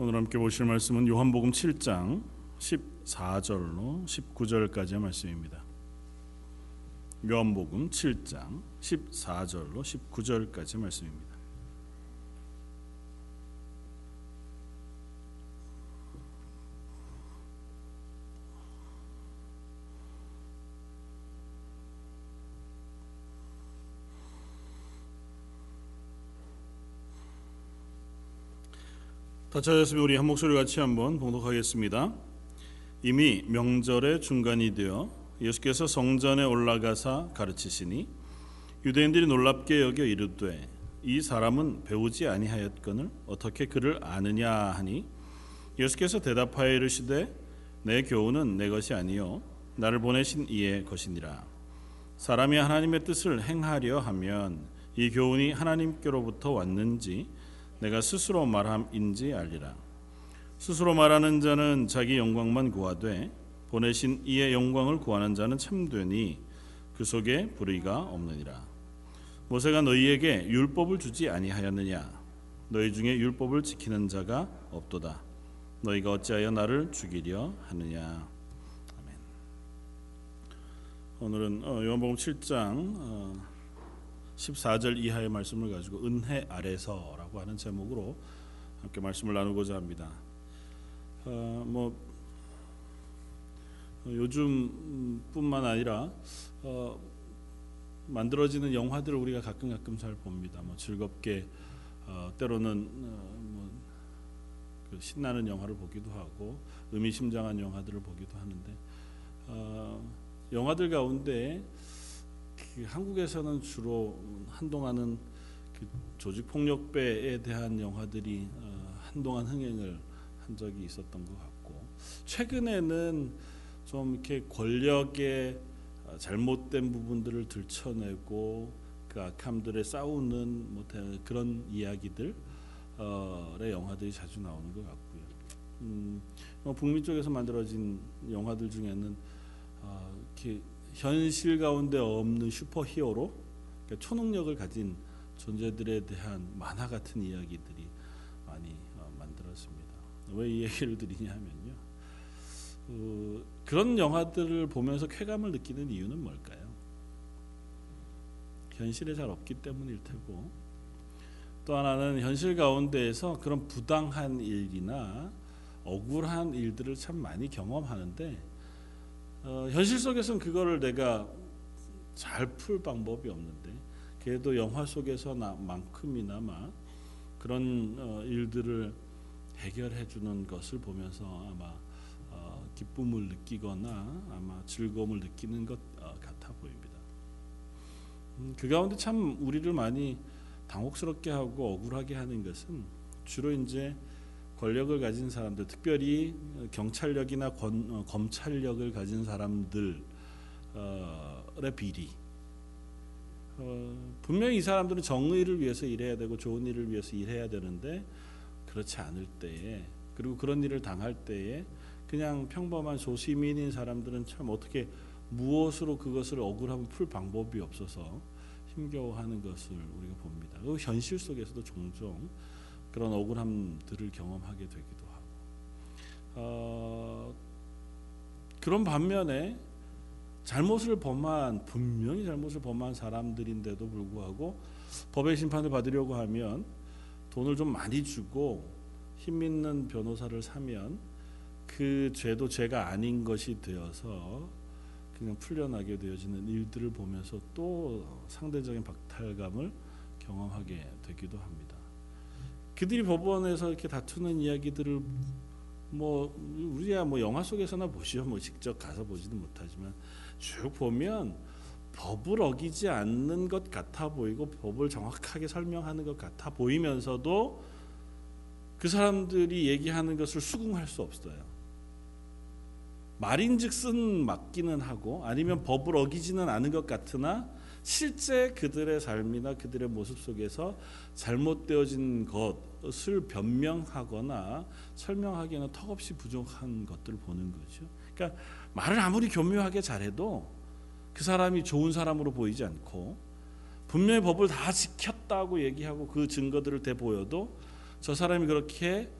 오늘 함께 보실 말씀은 요한복음 7장 14절로 19절까지의 말씀입니다. 요한복음 7장 14절로 19절까지 말씀입니다. 다 찾았으면 우리 한 목소리 같이 한번 봉독하겠습니다. 이미 명절의 중간이 되어 예수께서 성전에 올라가사 가르치시니 유대인들이 놀랍게 여겨 이르되 이 사람은 배우지 아니하였거늘 어떻게 그를 아느냐 하니 예수께서 대답하여 이르시되 내 교훈은 내 것이 아니요 나를 보내신 이의 것이니라 사람이 하나님의 뜻을 행하려 하면 이 교훈이 하나님께로부터 왔는지 내가 스스로 말함인지 알리라. 스스로 말하는 자는 자기 영광만 구하되 보내신 이의 영광을 구하는 자는 참되니 그 속에 불의가 없느니라. 모세가 너희에게 율법을 주지 아니하였느냐? 너희 중에 율법을 지키는 자가 없도다. 너희가 어찌하여 나를 죽이려 하느냐? 아멘. 오늘은 어, 요한복음 7장 14절 이하의 말씀을 가지고 은혜 아래서 라고 하는 제목으로 함께 말씀을 나누고자 합니다. 어, 뭐 요즘뿐만 아니라 어, 만들어지는 영화들을 우리가 가끔 가끔 잘 봅니다. 뭐 즐겁게 어, 때로는 어, 뭐그 신나는 영화를 보기도 하고 의미심장한 영화들을 보기도 하는데 어, 영화들 가운데 그 한국에서는 주로 한동안은 그 조직 폭력배에 대한 영화들이 어, 한동안 흥행을 한 적이 있었던 것 같고 최근에는 좀 이렇게 권력의 어, 잘못된 부분들을 들춰내고 그 악함들에 싸우는 뭐 그런 이야기들의 영화들이 자주 나오는 것 같고요. 음, 뭐 북미 쪽에서 만들어진 영화들 중에는 어, 이렇게 현실 가운데 없는 슈퍼 히어로 그러니까 초능력을 가진 존재들에 대한 만화 같은 이야기들이 많이 어, 만들었습니다. 왜 이 얘기를 드리냐면요. 어, 그런 영화들을 보면서 쾌감을 느끼는 이유는 뭘까요? 현실에 잘 없기 때문일 테고 또 하나는 현실 가운데에서 그런 부당한 일이나 억울한 일들을 참 많이 경험하는데 어, 현실 속에서는 그거를 내가 잘 풀 방법이 없는데 그래도 영화 속에서만큼이나마 그런 어, 일들을 해결해 주는 것을 보면서 아마 어, 기쁨을 느끼거나 아마 즐거움을 느끼는 것 어, 같아 보입니다. 음, 그 가운데 참 우리를 많이 당혹스럽게 하고 억울하게 하는 것은 주로 이제 권력을 가진 사람들, 특별히 경찰력이나 권, 어, 검찰력을 가진 사람들의 비리. 어, 분명히 이 사람들은 정의를 위해서 일해야 되고 좋은 일을 위해서 일해야 되는데 그렇지 않을 때에 그리고 그런 일을 당할 때에 그냥 평범한 소시민인 사람들은 참 어떻게 무엇으로 그것을 억울함을 풀 방법이 없어서 힘겨워하는 것을 우리가 봅니다. 그 현실 속에서도 종종 그런 억울함들을 경험하게 되기도 하고 어, 그런 반면에 잘못을 범한 분명히 잘못을 범한 사람들인데도 불구하고 법의 심판을 받으려고 하면 돈을 좀 많이 주고 힘 있는 변호사를 사면 그 죄도 죄가 아닌 것이 되어서 그냥 풀려나게 되어지는 일들을 보면서 또 상대적인 박탈감을 경험하게 되기도 합니다. 그들이 법원에서 이렇게 다투는 이야기들을 뭐 우리야 뭐 영화 속에서나 보시죠. 뭐 직접 가서 보지는 못하지만 쭉 보면 법을 어기지 않는 것 같아 보이고 법을 정확하게 설명하는 것 같아 보이면서도 그 사람들이 얘기하는 것을 수긍할 수 없어요. 말인즉슨 맞기는 하고 아니면 법을 어기지는 않은 것 같으나 실제 그들의 삶이나 그들의 모습 속에서 잘못되어진 것을 변명하거나 설명하기에는 턱없이 부족한 것들을 보는 거죠. 그러니까 말을 아무리 교묘하게 잘해도 그 사람이 좋은 사람으로 보이지 않고 분명히 법을 다 지켰다고 얘기하고 그 증거들을 대보여도 저 사람이 그렇게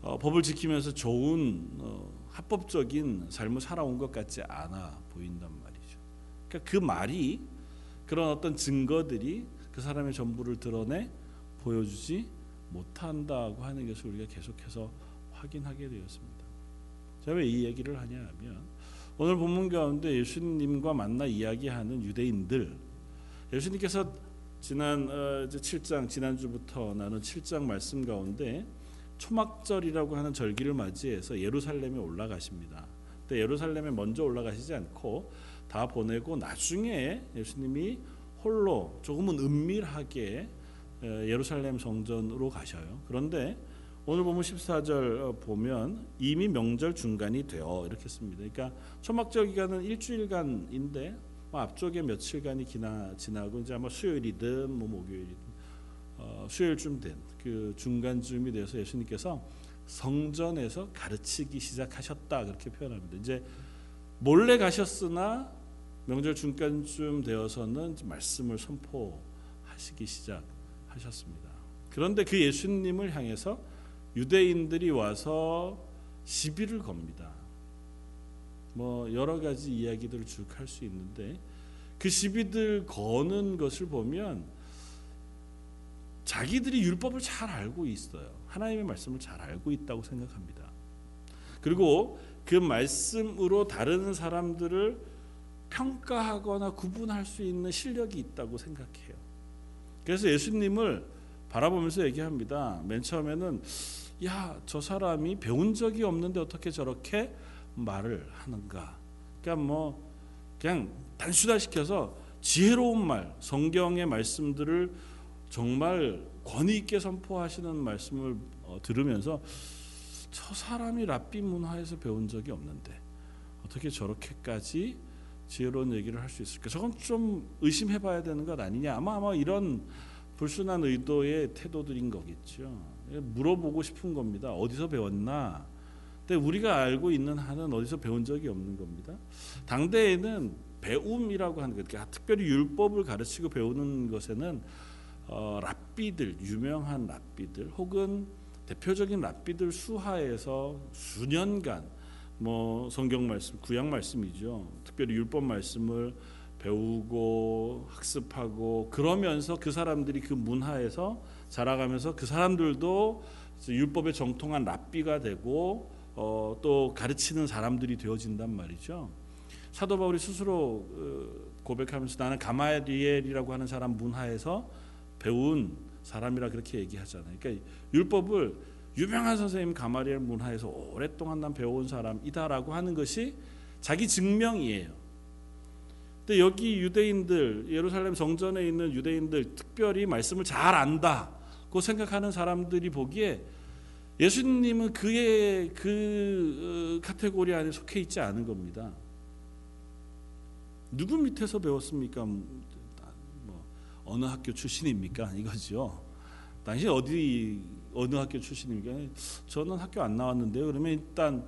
어, 법을 지키면서 좋은 어, 합법적인 삶을 살아온 것 같지 않아 보인단 말이죠. 그러니까 그 말이 그런 어떤 증거들이 그 사람의 전부를 드러내 보여주지 못한다고 하는 것을 우리가 계속해서 확인하게 되었습니다. 제가 왜 이 얘기를 하냐 하면 오늘 본문 가운데 예수님과 만나 이야기하는 유대인들 예수님께서 지난 어, 7장 지난주부터 나눈 7장 말씀 가운데 초막절이라고 하는 절기를 맞이해서 예루살렘에 올라가십니다. 근데 예루살렘에 먼저 올라가시지 않고 다 보내고 나중에 예수님이 홀로 조금은 은밀하게 예루살렘 성전으로 가셔요. 그런데 오늘 보면 14절 어, 보면 이미 명절 중간이 되어 이렇게 씁니다. 그러니까 초막절 기간은 일주일간인데 뭐 앞쪽에 며칠간이 기나 지나고 이제 아마 수요일이든 뭐 목요일이든 어, 수요일쯤 된 그 중간쯤이 돼서 예수님께서 성전에서 가르치기 시작하셨다 그렇게 표현합니다. 이제 몰래 가셨으나 명절 중간쯤 되어서는 말씀을 선포하시기 시작하셨습니다. 그런데 그 예수님을 향해서 유대인들이 와서 시비를 겁니다. 뭐 여러 가지 이야기들을 쭉 할 수 있는데 그 시비들 거는 것을 보면 자기들이 율법을 잘 알고 있어요. 하나님의 말씀을 잘 알고 있다고 생각합니다. 그리고 그 말씀으로 다른 사람들을 평가하거나 구분할 수 있는 실력이 있다고 생각해요. 그래서 예수님을 바라보면서 얘기합니다. 맨 처음에는 야, 저 사람이 배운 적이 없는데 어떻게 저렇게 말을 하는가? 그러니까 뭐 그냥 단순화시켜서 지혜로운 말, 성경의 말씀들을 정말 권위 있게 선포하시는 말씀을 어, 들으면서 저 사람이 랍비 문화에서 배운 적이 없는데 어떻게 저렇게까지 지혜로운 얘기를 할 수 있을까? 저건 좀 의심해봐야 되는 것 아니냐? 아마 아마 이런 불순한 의도의 태도들인 거겠죠. 물어보고 싶은 겁니다. 어디서 배웠나? 근데 우리가 알고 있는 한은 어디서 배운 적이 없는 겁니다. 당대에는 배움이라고 하는 것, 그러니까 특별히 율법을 가르치고 배우는 것에는 어, 랍비들, 유명한 랍비들 혹은 대표적인 랍비들 수하에서 수년간 뭐 성경 말씀, 구약 말씀이죠. 특별히 율법 말씀을 배우고 학습하고 그러면서 그 사람들이 그 문화에서 자라가면서 그 사람들도 율법에 정통한 랍비가 되고 어, 또 가르치는 사람들이 되어진단 말이죠. 사도 바울이 스스로 어, 고백하면서 나는 가마리엘이라고 하는 사람 문화에서 배운 사람이라 그렇게 얘기하잖아요. 그러니까 율법을 유명한 선생님 가마리엘 문화에서 오랫동안 난 배워온 사람이다라고 하는 것이 자기 증명이에요. 근데 여기 유대인들 예루살렘 성전에 있는 유대인들 특별히 말씀을 잘 안다고 생각하는 사람들이 보기에 예수님은 그의 그 어, 카테고리 안에 속해 있지 않은 겁니다. 누구 밑에서 배웠습니까? 뭐 어느 학교 출신입니까? 이거죠. 당신 어디 어느 학교 출신입니까? 저는 학교 안 나왔는데요. 그러면 일단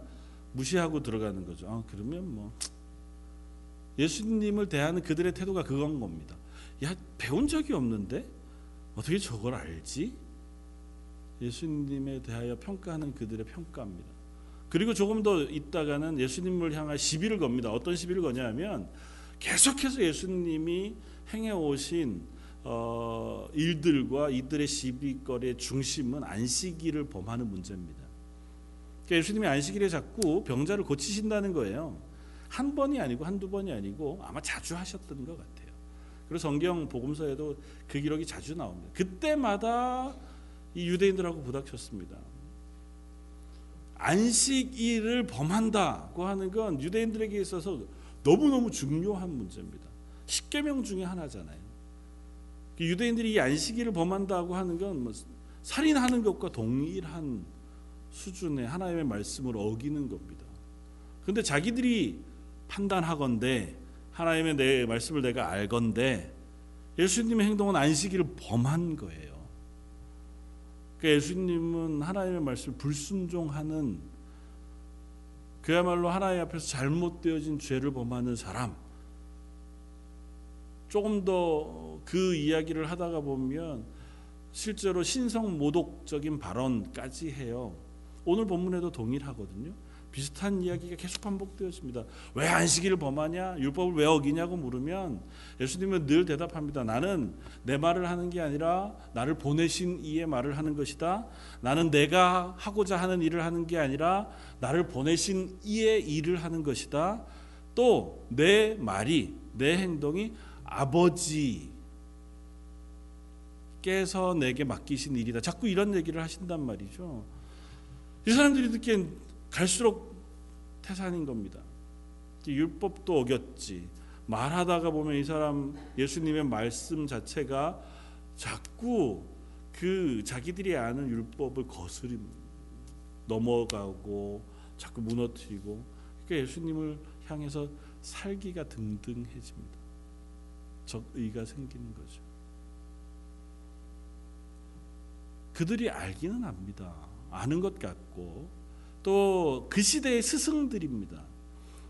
무시하고 들어가는 거죠. 아, 그러면 뭐 예수님을 대하는 그들의 태도가 그건 겁니다. 야 배운 적이 없는데 어떻게 저걸 알지? 예수님에 대하여 평가하는 그들의 평가입니다. 그리고 조금 더 있다가는 예수님을 향한 시비를 겁니다. 어떤 시비를 거냐면 계속해서 예수님이 행해 오신 어, 일들과 이들의 시비거리의 중심은 안식일을 범하는 문제입니다. 그러니까 예수님이 안식일에 자꾸 병자를 고치신다는 거예요. 한 번이 아니고 한두 번이 아니고 아마 자주 하셨던 것 같아요. 그리고 성경 복음서에도 그 기록이 자주 나옵니다. 그때마다 이 유대인들하고 부닥쳤습니다. 안식일을 범한다고 하는 건 유대인들에게 있어서 너무너무 중요한 문제입니다. 십계명 중에 하나잖아요. 그 유대인들이 이 안식일을 범한다고 하는 건 뭐 살인하는 것과 동일한 수준의 하나님의 말씀을 어기는 겁니다. 근데 자기들이 판단하건대 하나님의 내 말씀을 내가 알건대 예수님의 행동은 안식일을 범한 거예요. 그러니까 예수님은 하나님의 말씀을 불순종하는 그야말로 하나님 앞에서 잘못되어진 죄를 범하는 사람. 조금 더 그 이야기를 하다가 보면 실제로 신성 모독적인 발언까지 해요. 오늘 본문에도 동일하거든요. 비슷한 이야기가 계속 반복되었습니다. 왜 안식일을 범하냐? 율법을 왜 어기냐고 물으면 예수님은 늘 대답합니다. 나는 내 말을 하는 게 아니라 나를 보내신 이의 말을 하는 것이다. 나는 내가 하고자 하는 일을 하는 게 아니라 나를 보내신 이의 일을 하는 것이다. 또 내 말이 내 행동이 아버지 께서 내게 맡기신 일이다. 자꾸 이런 얘기를 하신단 말이죠. 이 사람들이 듣기엔 갈수록 태산인 겁니다. 율법도 어겼지. 말하다가 보면 이 사람 예수님의 말씀 자체가 자꾸 그 자기들이 아는 율법을 거스림 넘어가고 자꾸 무너뜨리고 그러니까 예수님을 향해서 살기가 등등해집니다. 적의가 생기는 거죠. 그들이 알기는 압니다. 아는 것 같고 또 그 시대의 스승들입니다.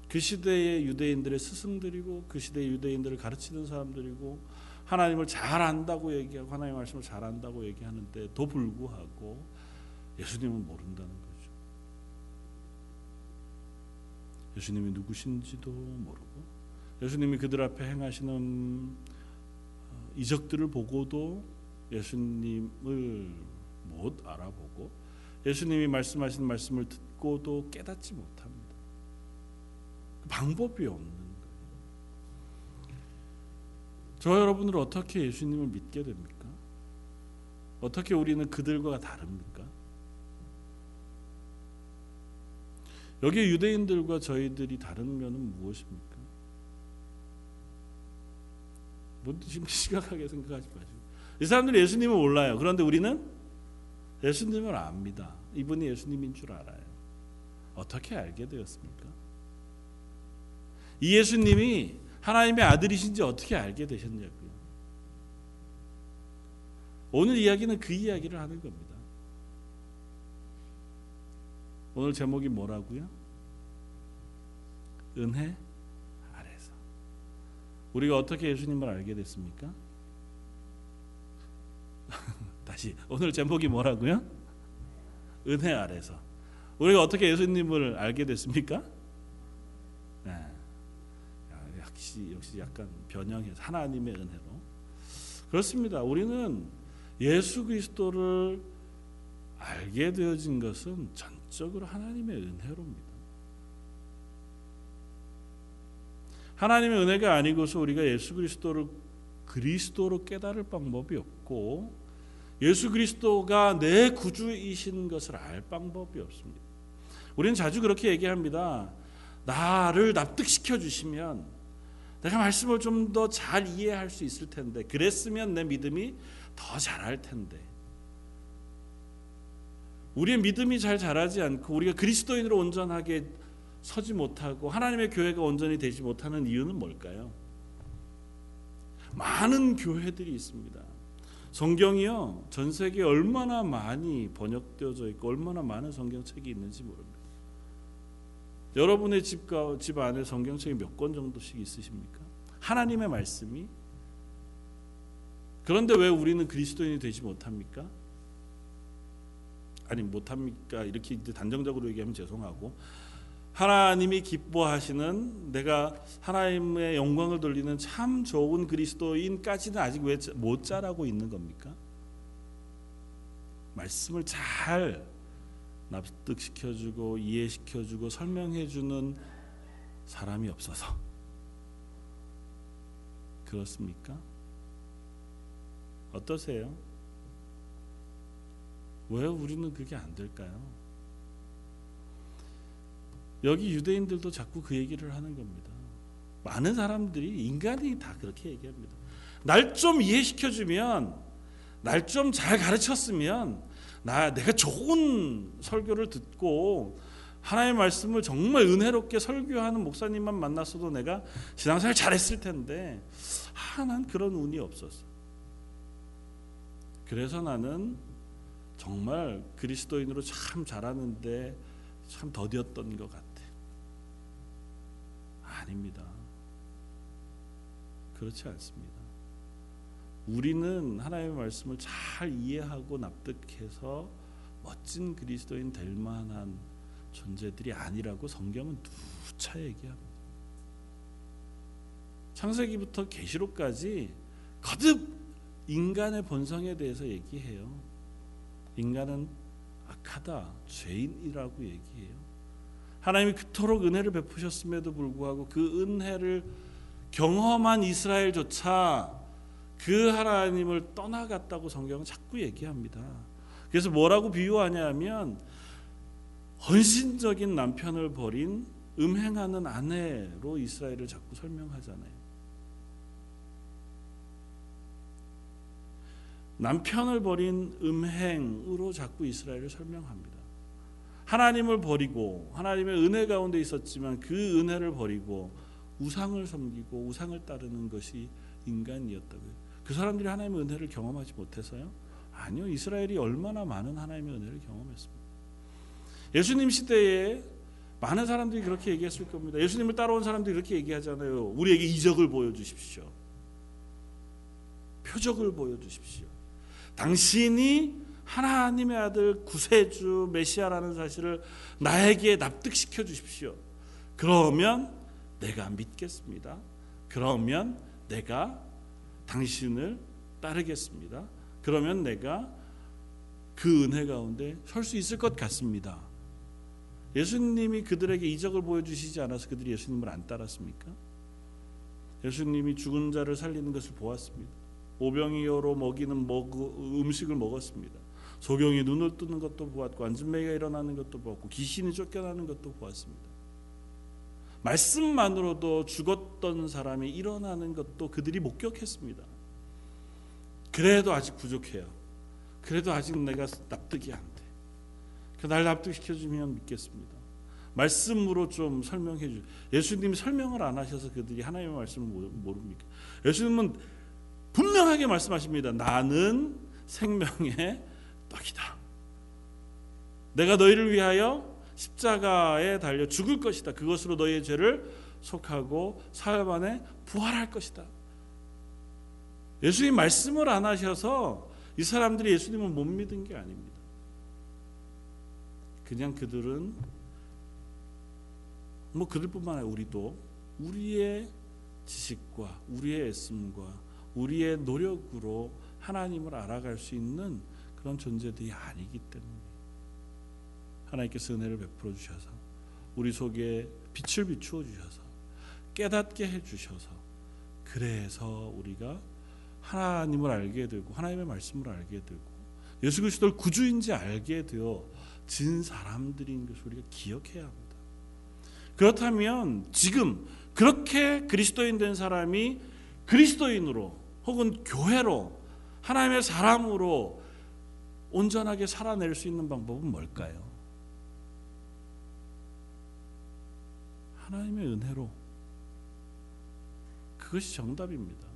그 시대의 유대인들의 스승들이고 그 시대의 유대인들을 가르치는 사람들이고 하나님을 잘 안다고 얘기하고 하나님의 말씀을 잘 안다고 얘기하는데도 불구하고 예수님은 모른다는 거죠. 예수님이 누구신지도 모르고 예수님이 그들 앞에 행하시는 어, 이적들을 보고도 예수님을 못 알아보고 예수님이 말씀하신 말씀을 듣고도 깨닫지 못합니다. 그 방법이 없는 거예요. 저 여러분들 어떻게 예수님을 믿게 됩니까? 어떻게 우리는 그들과 다릅니까? 여기 유대인들과 저희들이 다른 면은 무엇입니까? 뭐 지금 시각하게 생각하지 마시고 이 사람들은 예수님을 몰라요. 그런데 우리는 예수님을 압니다. 이분이 예수님인 줄 알아요. 어떻게 알게 되었습니까? 이 예수님이 하나님의 아들이신지 어떻게 알게 되셨냐고요. 오늘 이야기는 그 이야기를 하는 겁니다. 오늘 제목이 뭐라고요? 은혜. 우리가 어떻게 예수님을 알게 됐습니까? 다시 오늘 제목이 뭐라고요? 은혜 아래서. 우리가 어떻게 예수님을 알게 됐습니까? 네. 역시 역시 약간 변형해서 하나님의 은혜로 그렇습니다. 우리는 예수 그리스도를 알게 되어진 것은 전적으로 하나님의 은혜로입니다. 하나님의 은혜가 아니고서 우리가 예수 그리스도를 그리스도로 깨달을 방법이 없고 예수 그리스도가 내 구주이신 것을 알 방법이 없습니다. 우리는 자주 그렇게 얘기합니다. 나를 납득시켜 주시면 내가 말씀을 좀 더 잘 이해할 수 있을 텐데 그랬으면 내 믿음이 더 잘할 텐데 우리의 믿음이 잘 자라지 않고 우리가 그리스도인으로 온전하게 서지 못하고 하나님의 교회가 온전히 되지 못하는 이유는 뭘까요? 많은 교회들이 있습니다. 성경이요 전 세계에 얼마나 많이 번역되어져 있고 얼마나 많은 성경책이 있는지 모릅니다. 여러분의 집과 집 안에 성경책이 몇 권 정도씩 있으십니까? 하나님의 말씀이 그런데 왜 우리는 그리스도인이 되지 못합니까? 아니 못합니까? 이렇게 단정적으로 얘기하면 죄송하고 하나님이 기뻐하시는 내가 하나님의 영광을 돌리는 참 좋은 그리스도인까지는 아직 왜 못 자라고 있는 겁니까? 말씀을 잘 납득시켜주고 이해시켜주고 설명해주는 사람이 없어서 그렇습니까? 어떠세요? 왜 우리는 그게 안 될까요? 여기 유대인들도 자꾸 그 얘기를 하는 겁니다. 많은 사람들이 인간이 다 그렇게 얘기합니다. 날 좀 이해시켜 주면 날 좀 잘 가르쳤으면 나 내가 좋은 설교를 듣고 하나님의 말씀을 정말 은혜롭게 설교하는 목사님만 만났어도 내가 신앙생활 잘했을 텐데 아, 난 그런 운이 없었어. 그래서 나는 정말 그리스도인으로 참 잘하는데 참 더디었던 것 같아. 아닙니다. 그렇지 않습니다. 우리는 하나님의 말씀을 잘 이해하고 납득해서 멋진 그리스도인 될 만한 존재들이 아니라고 성경은 누차 얘기합니다. 창세기부터 계시록까지 거듭 인간의 본성에 대해서 얘기해요. 인간은 악하다, 죄인이라고 얘기해요. 하나님이 그토록 은혜를 베푸셨음에도 불구하고 그 은혜를 경험한 이스라엘조차 그 하나님을 떠나갔다고 성경은 자꾸 얘기합니다. 그래서 뭐라고 비유하냐면 헌신적인 남편을 버린 음행하는 아내로 이스라엘을 자꾸 설명하잖아요. 남편을 버린 음행으로 자꾸 이스라엘을 설명합니다. 하나님을 버리고 하나님의 은혜 가운데 있었지만 그 은혜를 버리고 우상을 섬기고 우상을 따르는 것이 인간이었다고요. 그 사람들이 하나님의 은혜를 경험하지 못해서요? 아니요. 이스라엘이 얼마나 많은 하나님의 은혜를 경험했습니다. 예수님 시대에 많은 사람들이 그렇게 얘기했을 겁니다. 예수님을 따라온 사람들이 그렇게 얘기하잖아요. 우리에게 이적을 보여주십시오. 표적을 보여주십시오. 당신이 하나님의 아들 구세주 메시아라는 사실을 나에게 납득시켜 주십시오. 그러면 내가 믿겠습니다. 그러면 내가 당신을 따르겠습니다. 그러면 내가 그 은혜 가운데 설 수 있을 것 같습니다. 예수님이 그들에게 이적을 보여주시지 않아서 그들이 예수님을 안 따랐습니까? 예수님이 죽은 자를 살리는 것을 보았습니다. 오병이어로 먹이는 먹, 음식을 먹었습니다. 소경이 눈을 뜨는 것도 보았고 안진매가 일어나는 것도 보았고 귀신이 쫓겨나는 것도 보았습니다. 말씀만으로도 죽었던 사람이 일어나는 것도 그들이 목격했습니다. 그래도 아직 부족해요. 그래도 아직 내가 납득이 안 돼. 그날 납득시켜 주면 믿겠습니다. 말씀으로 좀 설명해 주. 예수님이 설명을 안 하셔서 그들이 하나님의 말씀을 모릅니까? 예수님은 분명하게 말씀하십니다. 나는 생명의 떡이다. 내가 너희를 위하여 십자가에 달려 죽을 것이다. 그것으로 너희의 죄를 속하고 사흘 만에 부활할 것이다. 예수님 말씀을 안 하셔서 이 사람들이 예수님을 못 믿은 게 아닙니다. 그냥 그들은 뭐 그들뿐만 아니라 우리도 우리의 지식과 우리의 애씀과 우리의 노력으로 하나님을 알아갈 수 있는 그런 존재들이 아니기 때문에 하나님께서 은혜를 베풀어 주셔서 우리 속에 빛을 비추어 주셔서 깨닫게 해 주셔서 그래서 우리가 하나님을 알게 되고 하나님의 말씀을 알게 되고 예수 그리스도를 구주인지 알게 되어 진 사람들인 것을 우리가 기억해야 합니다. 그렇다면 지금 그렇게 그리스도인 된 사람이 그리스도인으로 혹은 교회로 하나님의 사람으로 온전하게 살아낼 수 있는 방법은 뭘까요? 하나님의 은혜로 그것이 정답입니다.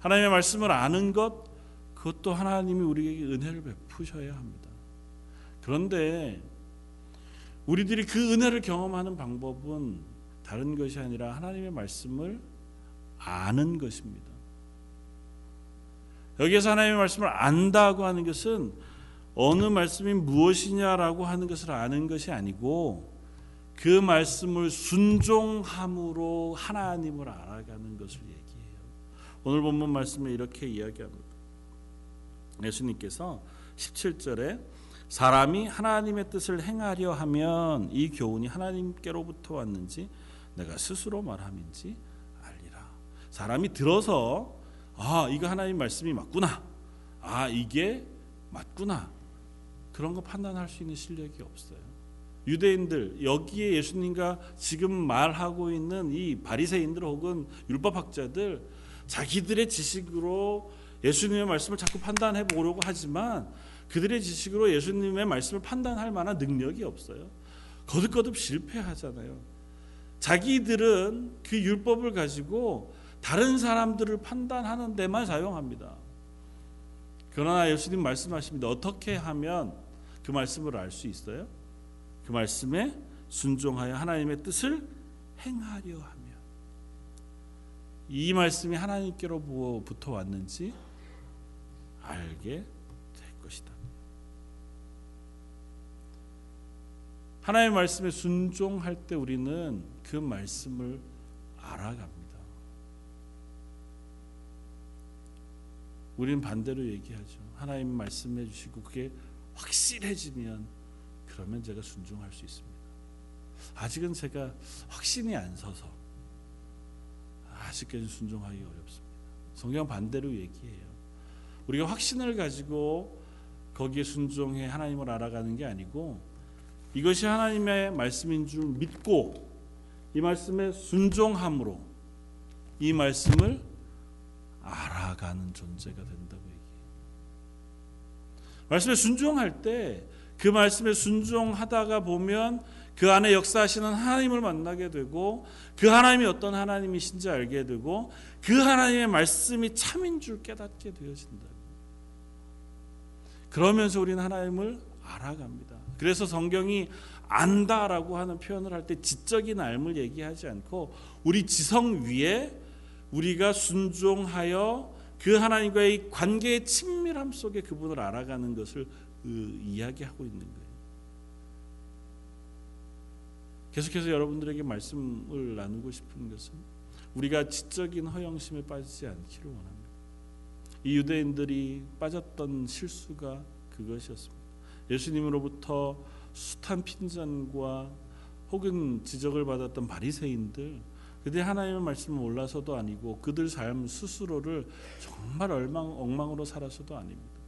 하나님의 말씀을 아는 것 그것도 하나님이 우리에게 은혜를 베푸셔야 합니다. 그런데 우리들이 그 은혜를 경험하는 방법은 다른 것이 아니라 하나님의 말씀을 아는 것입니다. 여기에서 하나님의 말씀을 안다고 하는 것은 어느 말씀이 무엇이냐라고 하는 것을 아는 것이 아니고 그 말씀을 순종함으로 하나님을 알아가는 것을 얘기해요. 오늘 본문 말씀에 이렇게 이야기합니다. 예수님께서 17절에 사람이 하나님의 뜻을 행하려 하면 이 교훈이 하나님께로부터 왔는지 내가 스스로 말함인지 알리라. 사람이 들어서 아 이거 하나님 말씀이 맞구나. 아 이게 맞구나. 그런 거 판단할 수 있는 실력이 없어요. 유대인들 여기에 예수님과 지금 말하고 있는 이 바리새인들 혹은 율법학자들 자기들의 지식으로 예수님의 말씀을 자꾸 판단해 보려고 하지만 그들의 지식으로 예수님의 말씀을 판단할 만한 능력이 없어요. 거듭거듭 실패하잖아요. 자기들은 그 율법을 가지고 다른 사람들을 판단하는 데만 사용합니다. 그러나 예수님 말씀하십니다. 어떻게 하면 그 말씀을 알 수 있어요? 그 말씀에 순종하여 하나님의 뜻을 행하려 하면 이 말씀이 하나님께로부터 왔는지 알게 될 것이다. 하나님의 말씀에 순종할 때 우리는 그 말씀을 알아갑니다. 우리는 반대로 얘기하죠. 하나님 말씀해 주시고 그게 확실해지면 그러면 제가 순종할 수 있습니다. 아직은 제가 확신이 안 서서 아직까지 순종하기 어렵습니다. 성경 반대로 얘기해요. 우리가 확신을 가지고 거기에 순종해 하나님을 알아가는 게 아니고 이것이 하나님의 말씀인 줄 믿고 이 말씀에 순종함으로 이 말씀을 알아가는 존재가 된다고 얘기해요. 말씀에 순종할 때 그 말씀에 순종하다가 보면 그 안에 역사하시는 하나님을 만나게 되고 그 하나님이 어떤 하나님이신지 알게 되고 그 하나님의 말씀이 참인 줄 깨닫게 되어진다. 그러면서 우리는 하나님을 알아갑니다. 그래서 성경이 안다라고 하는 표현을 할 때 지적인 알을 얘기하지 않고 우리 지성 위에 우리가 순종하여 그 하나님과의 관계의 친밀함 속에 그분을 알아가는 것을 이야기하고 있는 거예요. 계속해서 여러분들에게 말씀을 나누고 싶은 것은 우리가 지적인 허영심에 빠지지 않기를 원합니다. 이 유대인들이 빠졌던 실수가 그것이었습니다. 예수님으로부터 숱한 핀잔과 혹은 지적을 받았던 바리새인들 그들이 하나님의 말씀을 몰라서도 아니고 그들 삶 스스로를 정말 엉망, 엉망으로 살아서도 아닙니다.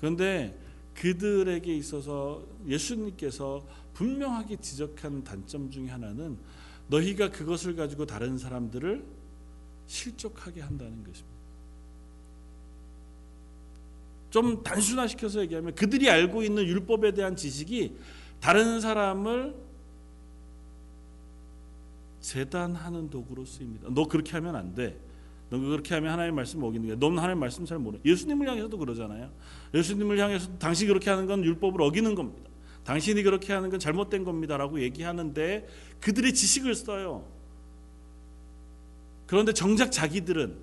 그런데 그들에게 있어서 예수님께서 분명하게 지적한 단점 중에 하나는 너희가 그것을 가지고 다른 사람들을 실족하게 한다는 것입니다. 좀 단순화시켜서 얘기하면 그들이 알고 있는 율법에 대한 지식이 다른 사람을 재단하는 도구로 쓰입니다. 너 그렇게 하면 안 돼. 너 그렇게 하면 하나님 말씀 어기는 거야. 너는 하나님 말씀 잘 모르. 예수님을 향해서도 그러잖아요. 예수님을 향해서 당신이 그렇게 하는 건 율법을 어기는 겁니다. 당신이 그렇게 하는 건 잘못된 겁니다라고 얘기하는데 그들의 지식을 써요. 그런데 정작 자기들은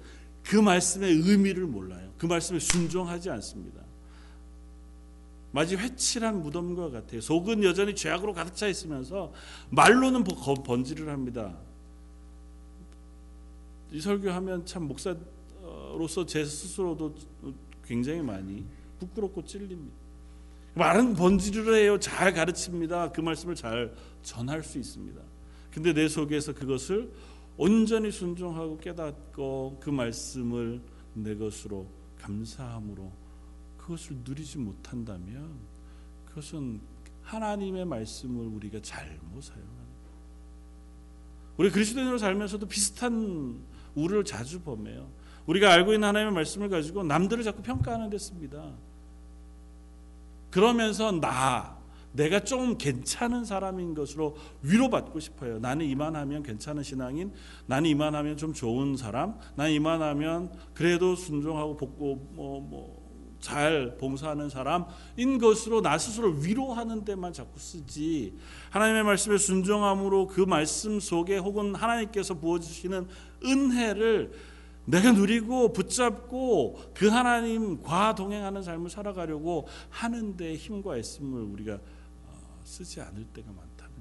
그 말씀의 의미를 몰라요. 그 말씀에 순종하지 않습니다. 마치 회칠한 무덤과 같아요. 속은 여전히 죄악으로 가득 차 있으면서 말로는 번지를 합니다. 이 설교하면 참 목사로서 제 스스로도 굉장히 많이 부끄럽고 찔립니다. 말은 번지를 해요. 잘 가르칩니다. 그 말씀을 잘 전할 수 있습니다. 근데 내 속에서 그것을 온전히 순종하고 깨닫고 그 말씀을 내 것으로 감사함으로 그것을 누리지 못한다면 그것은 하나님의 말씀을 우리가 잘못 사용하는 우리 그리스도인으로 살면서도 비슷한 우를 자주 범해요. 우리가 알고 있는 하나님의 말씀을 가지고 남들을 자꾸 평가하는 데 씁니다. 그러면서 나 내가 좀 괜찮은 사람인 것으로 위로받고 싶어요. 나는 이만하면 괜찮은 신앙인, 나는 이만하면 좀 좋은 사람, 나는 이만하면 그래도 순종하고 복고 뭐 뭐 잘 봉사하는 사람인 것으로 나 스스로 위로하는 데만 자꾸 쓰지. 하나님의 말씀에 순종함으로 그 말씀 속에 혹은 하나님께서 부어주시는 은혜를 내가 누리고 붙잡고 그 하나님과 동행하는 삶을 살아가려고 하는데 힘과 애씀을 우리가 쓰지 않을 때가 많다는.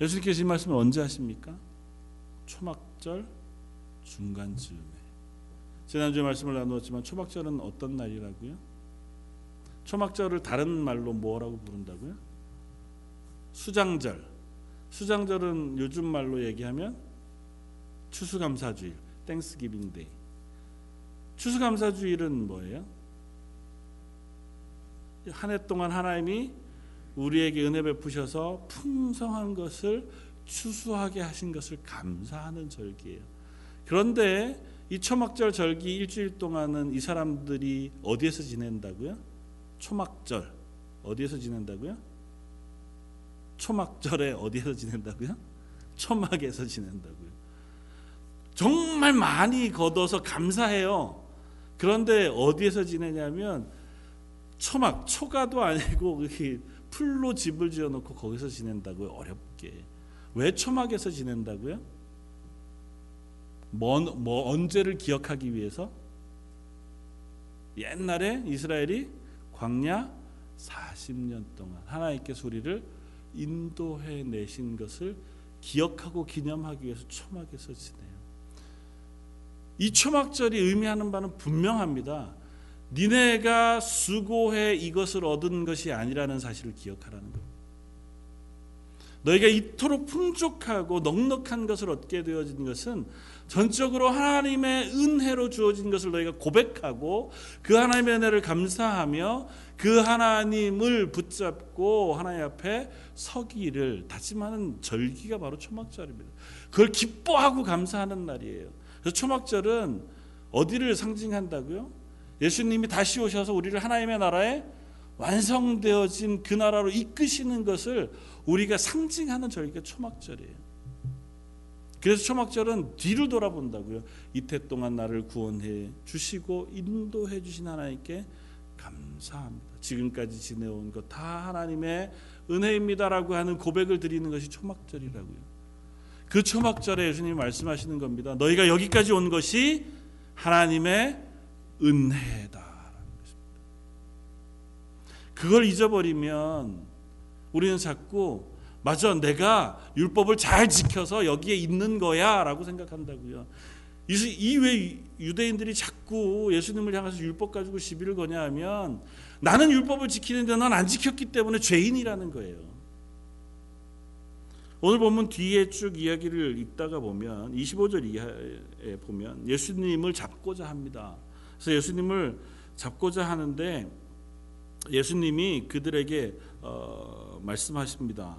예수님께서 이 말씀을 언제 하십니까? 초막절 중간 즈음에. 지난주에 말씀을 나누었지만 초막절은 어떤 날이라고요? 초막절을 다른 말로 뭐라고 부른다고요? 수장절. 수장절은 요즘 말로 얘기하면 추수감사주일, Thanksgiving Day. 추수감사주일은 뭐예요? 한 해 동안 하나님이 우리에게 은혜 베푸셔서 풍성한 것을 추수하게 하신 것을 감사하는 절기예요. 그런데 이 초막절 절기 일주일 동안은 이 사람들이 어디에서 지낸다고요? 초막절 어디에서 지낸다고요? 초막절에 어디에서 지낸다고요? 초막에서 지낸다고요. 정말 많이 걷어서 감사해요. 그런데 어디에서 지내냐면 초막 초가도 아니고 풀로 집을 지어놓고 거기서 지낸다고요 어렵게 왜 초막에서 지낸다고요? 뭐, 뭐 언제를 기억하기 위해서 옛날에 이스라엘이 광야 40년 동안 하나님께서 우리를 인도해 내신 것을 기억하고 기념하기 위해서 초막에 서 지내요. 이 초막절이 의미하는 바는 분명합니다. 니네가 수고해 이것을 얻은 것이 아니라는 사실을 기억하라는 겁니다. 너희가 이토록 풍족하고 넉넉한 것을 얻게 되어진 것은 전적으로 하나님의 은혜로 주어진 것을 너희가 고백하고 그 하나님의 은혜를 감사하며 그 하나님을 붙잡고 하나님 앞에 서기를 다짐하는 절기가 바로 초막절입니다. 그걸 기뻐하고 감사하는 날이에요. 그래서 초막절은 어디를 상징한다고요? 예수님이 다시 오셔서 우리를 하나님의 나라에 완성되어진 그 나라로 이끄시는 것을 우리가 상징하는 절기가 초막절이에요. 그래서 초막절은 뒤를 돌아본다고요. 이태 동안 나를 구원해 주시고 인도해 주신 하나님께 감사합니다. 지금까지 지내온 것 다 하나님의 은혜입니다라고 하는 고백을 드리는 것이 초막절이라고요. 그 초막절에 예수님이 말씀하시는 겁니다. 너희가 여기까지 온 것이 하나님의 것입니다. 그걸 잊어버리면 우리는 자꾸 맞아 내가 율법을 잘 지켜서 여기에 있는 거야라고 생각한다고요. 이왜 유대인들이 자꾸 예수님을 향해서 율법 가지고 시비를 거냐 하면 나는 율법을 지키는데 넌 안 지켰기 때문에 죄인이라는 거예요. 오늘 보면 뒤에 쭉 이야기를 읽다가 보면 25절 이하에 보면 예수님을 잡고자 합니다. 그래서 예수님을 잡고자 하는데 예수님이 그들에게 어, 말씀하십니다.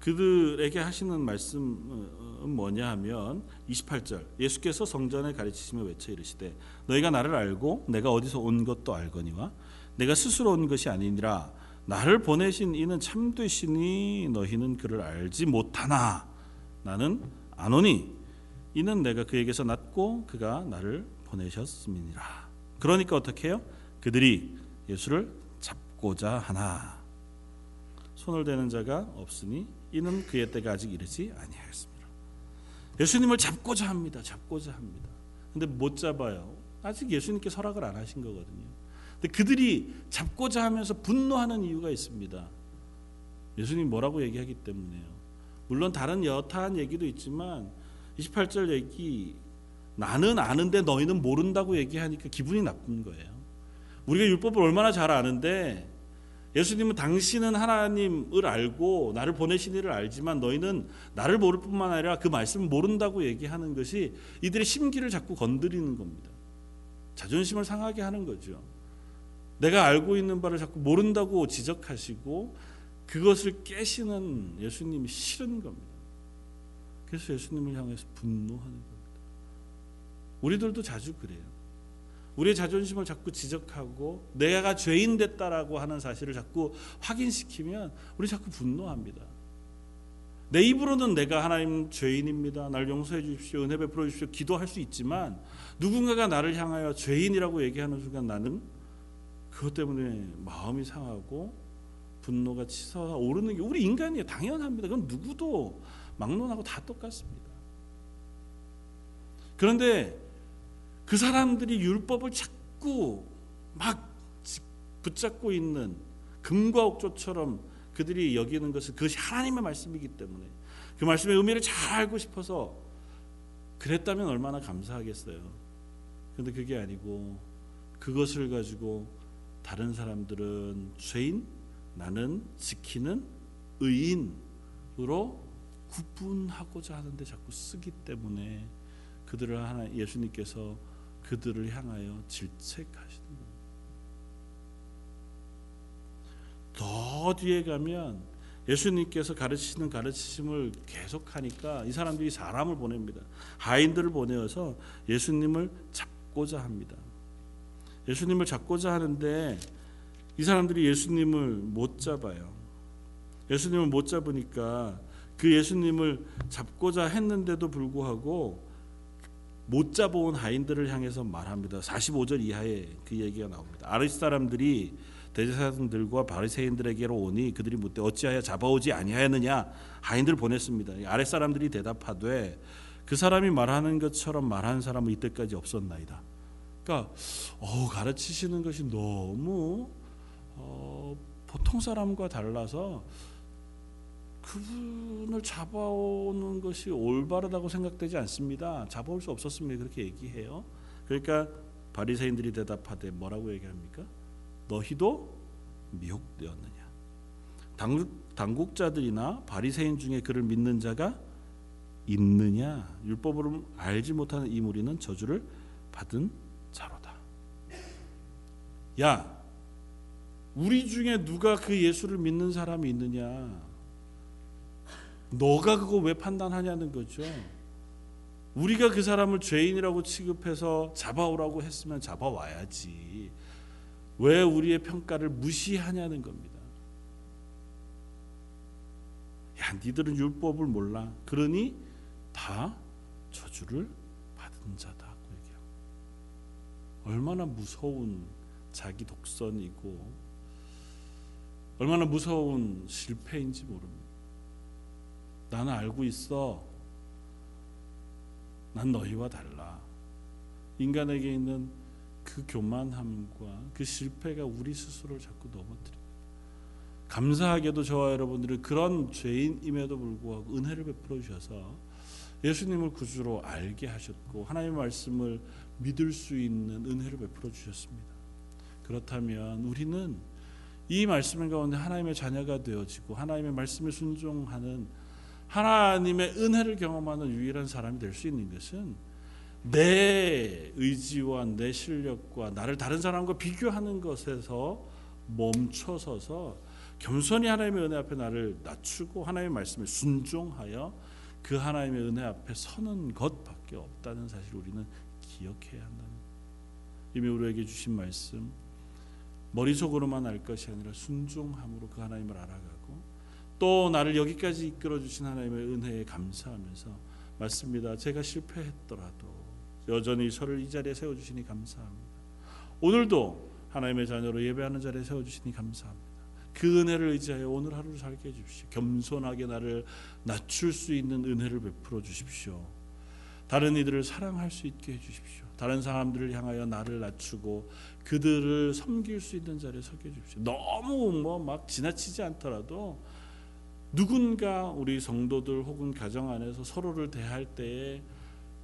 그들에게 하시는 말씀은 뭐냐 하면 28절 예수께서 성전에 가르치시며 외쳐 이르시되 너희가 나를 알고 내가 어디서 온 것도 알거니와 내가 스스로 온 것이 아니니라. 나를 보내신 이는 참되시니 너희는 그를 알지 못하나. 나는 아노니. 이는 내가 그에게서 났고 그가 나를 보내셨음이니라. 그러니까 어떻게 해요? 그들이 예수를 잡고자 하나 손을 대는 자가 없으니 이는 그의 때가 아직 이르지 아니하였습니다. 예수님을 잡고자 합니다. 잡고자 합니다. 근데 못 잡아요. 아직 예수님께 허락을 안 하신 거거든요. 근데 그들이 잡고자 하면서 분노하는 이유가 있습니다. 예수님 뭐라고 얘기하기 때문에요. 물론 다른 여타한 얘기도 있지만 28절 얘기 나는 아는데 너희는 모른다고 얘기하니까 기분이 나쁜 거예요. 우리가 율법을 얼마나 잘 아는데 예수님은 당신은 하나님을 알고 나를 보내신 이를 알지만 너희는 나를 모를 뿐만 아니라 그 말씀을 모른다고 얘기하는 것이 이들의 심기를 자꾸 건드리는 겁니다. 자존심을 상하게 하는 거죠. 내가 알고 있는 바를 자꾸 모른다고 지적하시고 그것을 깨시는 예수님이 싫은 겁니다. 그래서 예수님을 향해서 분노하는 겁니다. 우리들도 자주 그래요. 우리의 자존심을 자꾸 지적하고 내가 죄인 됐다라고 하는 사실을 자꾸 확인시키면 우리 자꾸 분노합니다. 내 입으로는 내가 하나님 죄인입니다. 날 용서해 주십시오. 은혜 베풀어 주십시오. 기도할 수 있지만 누군가가 나를 향하여 죄인이라고 얘기하는 순간 나는 그것 때문에 마음이 상하고 분노가 치솟아 오르는 게 우리 인간이에요. 당연합니다. 그건 누구도 막론하고 다 똑같습니다. 그런데 그 사람들이 율법을 자꾸 막 붙잡고 있는 금과 옥조처럼 그들이 여기는 것은 그것이 하나님의 말씀이기 때문에 그 말씀의 의미를 잘 알고 싶어서 그랬다면 얼마나 감사하겠어요. 그런데 그게 아니고 그것을 가지고 다른 사람들은 죄인, 나는 지키는 의인으로 구분하고자 하는데 자꾸 쓰기 때문에 그들을 하나 예수님께서 그들을 향하여 질책하시는 겁니다. 더 뒤에 가면 예수님께서 가르치시는 가르치심을 계속하니까 이 사람들이 사람을 보냅니다. 하인들을 보내어서 예수님을 잡고자 합니다. 예수님을 잡고자 하는데 이 사람들이 예수님을 못 잡아요. 예수님을 못 잡으니까 그 예수님을 잡고자 했는데도 불구하고 못 잡아온 하인들을 향해서 말합니다. 45절 이하에 그 얘기가 나옵니다. 아르 사람들이 대제사장들과 바리새인들에게로 오니 그들이 묻되 어찌하여 잡아오지 아니하였느냐 하인들 보냈습니다. 아랫 사람들이 대답하되 그 사람이 말하는 것처럼 말하는 사람은 이때까지 없었나이다. 그러니까 어, 가르치시는 것이 너무 어, 보통 사람과 달라서 그분을 잡아오는 것이 올바르다고 생각되지 않습니다. 잡아올 수 없었습니다. 그렇게 얘기해요. 그러니까 바리새인들이 대답하되 뭐라고 얘기합니까? 너희도 미혹되었느냐? 당국, 당국자들이나 바리새인 중에 그를 믿는 자가 있느냐? 율법으로 알지 못하는 이 무리는 저주를 받은 자로다. 야, 우리 중에 누가 그 예수를 믿는 사람이 있느냐? 너가 그거 왜 판단하냐는 거죠. 우리가 그 사람을 죄인이라고 취급해서 잡아오라고 했으면 잡아와야지. 왜 우리의 평가를 무시하냐는 겁니다. 야, 니들은 율법을 몰라. 그러니 다 저주를 받은 얘기해요. 얼마나 무서운 자기 독선이고 얼마나 무서운 실패인지 모릅니다. 나는 알고 있어. 난 너희와 달라. 인간에게 있는 그 교만함과 그 실패가 우리 스스로를 자꾸 넘어뜨립니다. 감사하게도 저와 여러분들이 그런 죄인임에도 불구하고 은혜를 베풀어 주셔서 예수님을 구주로 알게 하셨고 하나님의 말씀을 믿을 수 있는 은혜를 베풀어 주셨습니다. 그렇다면 우리는 이 말씀 가운데 하나님의 자녀가 되어지고 하나님의 말씀에 순종하는 하나님의 은혜를 경험하는 유일한 사람이 될 수 있는 것은 내 의지와 내 실력과 나를 다른 사람과 비교하는 것에서 멈춰서서 겸손히 하나님의 은혜 앞에 나를 낮추고 하나님의 말씀에 순종하여 그 하나님의 은혜 앞에 서는 것밖에 없다는 사실을 우리는 기억해야 한다는 이미 우리에게 주신 말씀 머릿속으로만 알 것이 아니라 순종함으로 그 하나님을 알아가고 또 나를 여기까지 이끌어 주신 하나님의 은혜에 감사하면서 맞습니다. 제가 실패했더라도 여전히 저를 이 자리에 세워 주시니 감사합니다. 오늘도 하나님의 자녀로 예배하는 자리에 세워 주시니 감사합니다. 그 은혜를 의지하여 오늘 하루를 살게 해 주십시오. 겸손하게 나를 낮출 수 있는 은혜를 베풀어 주십시오. 다른 이들을 사랑할 수 있게 해 주십시오. 다른 사람들을 향하여 나를 낮추고 그들을 섬길 수 있는 자리에 서게 주십시오. 너무 뭐 막 지나치지 않더라도 누군가 우리 성도들 혹은 가정 안에서 서로를 대할 때에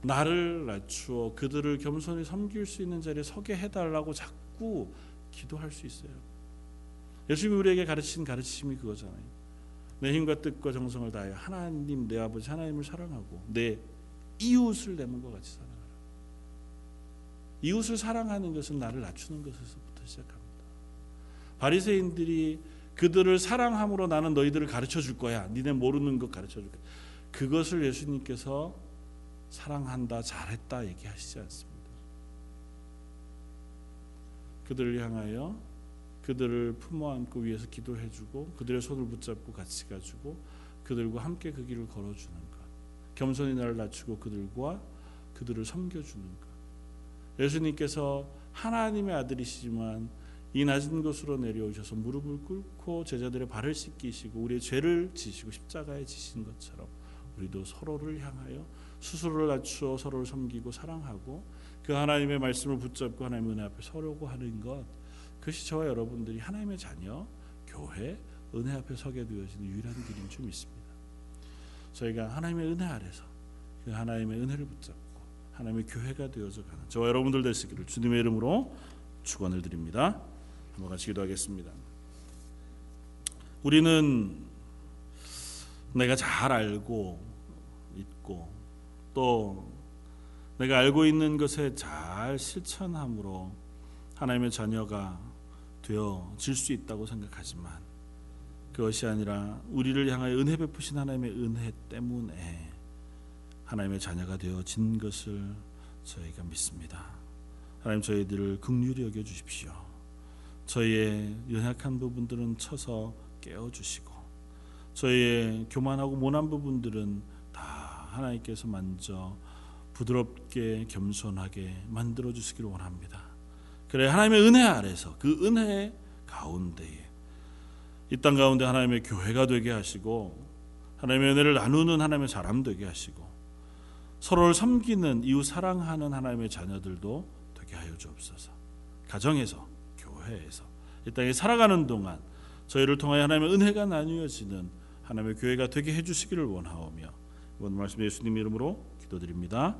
나를 낮추어 그들을 겸손히 섬길 수 있는 자리에 서게 해달라고 자꾸 기도할 수 있어요. 예수님이 우리에게 가르친 가르침이 그거잖아요. 내 힘과 뜻과 정성을 다하여 하나님 내 아버지 하나님을 사랑하고 내 이웃을 내 몸과 같이 사랑하라. 이웃을 사랑하는 것은 나를 낮추는 것에서부터 시작합니다. 바리새인들이 그들을 사랑함으로 나는 너희들을 가르쳐 줄 거야. 니네 모르는 것 가르쳐 줄 거야. 그것을 예수님께서 사랑한다, 잘했다 얘기하시지 않습니다. 그들을 향하여 그들을 품어 안고 위해서 기도해 주고 그들의 손을 붙잡고 같이 가지고 그들과 함께 그 길을 걸어 주는 것. 겸손히 나를 낮추고 그들과 그들을 섬겨 주는 것. 예수님께서 하나님의 아들이시지만 이 낮은 곳으로 내려오셔서 무릎을 꿇고 제자들의 발을 씻기시고 우리의 죄를 지시고 십자가에 지신 것처럼 우리도 서로를 향하여 스스로를 낮추어 서로를 섬기고 사랑하고 그 하나님의 말씀을 붙잡고 하나님의 은혜 앞에 서려고 하는 것 그것이 저와 여러분들이 하나님의 자녀 교회 은혜 앞에 서게 되어지는 유일한 길인 줄 믿습니다. 저희가 하나님의 은혜 아래서 그 하나님의 은혜를 붙잡고 하나님의 교회가 되어져 가는 저와 여러분들 되시기를 주님의 이름으로 축원을 드립니다. 한번 같이 기도하겠습니다. 우리는 내가 잘 알고 있고 또 내가 알고 있는 것에 잘 실천함으로 하나님의 자녀가 되어질 수 있다고 생각하지만 그것이 아니라 우리를 향하여 은혜 베푸신 하나님의 은혜 때문에 하나님의 자녀가 되어진 것을 저희가 믿습니다. 하나님 저희들을 극률히 여겨 주십시오. 저희의 연약한 부분들은 쳐서 깨워 주시고 저희의 교만하고 모난 부분들은 다 하나님께서 만져 부드럽게 겸손하게 만들어 주시기를 원합니다. 그래 하나님의 은혜 아래서 그 은혜 가운데에 이 땅 가운데 하나님의 교회가 되게 하시고 하나님의 은혜를 나누는 하나님의 사람 되게 하시고 서로를 섬기는 이웃 사랑하는 하나님의 자녀들도 되게 하여 주옵소서. 가정에서 교회에서 이 땅에 살아가는 동안 저희를 통하여 하나님의 은혜가 나뉘어지는 하나님의 교회가 되게 해주시기를 원하오며 이번 말씀 예수님 이름으로 기도드립니다.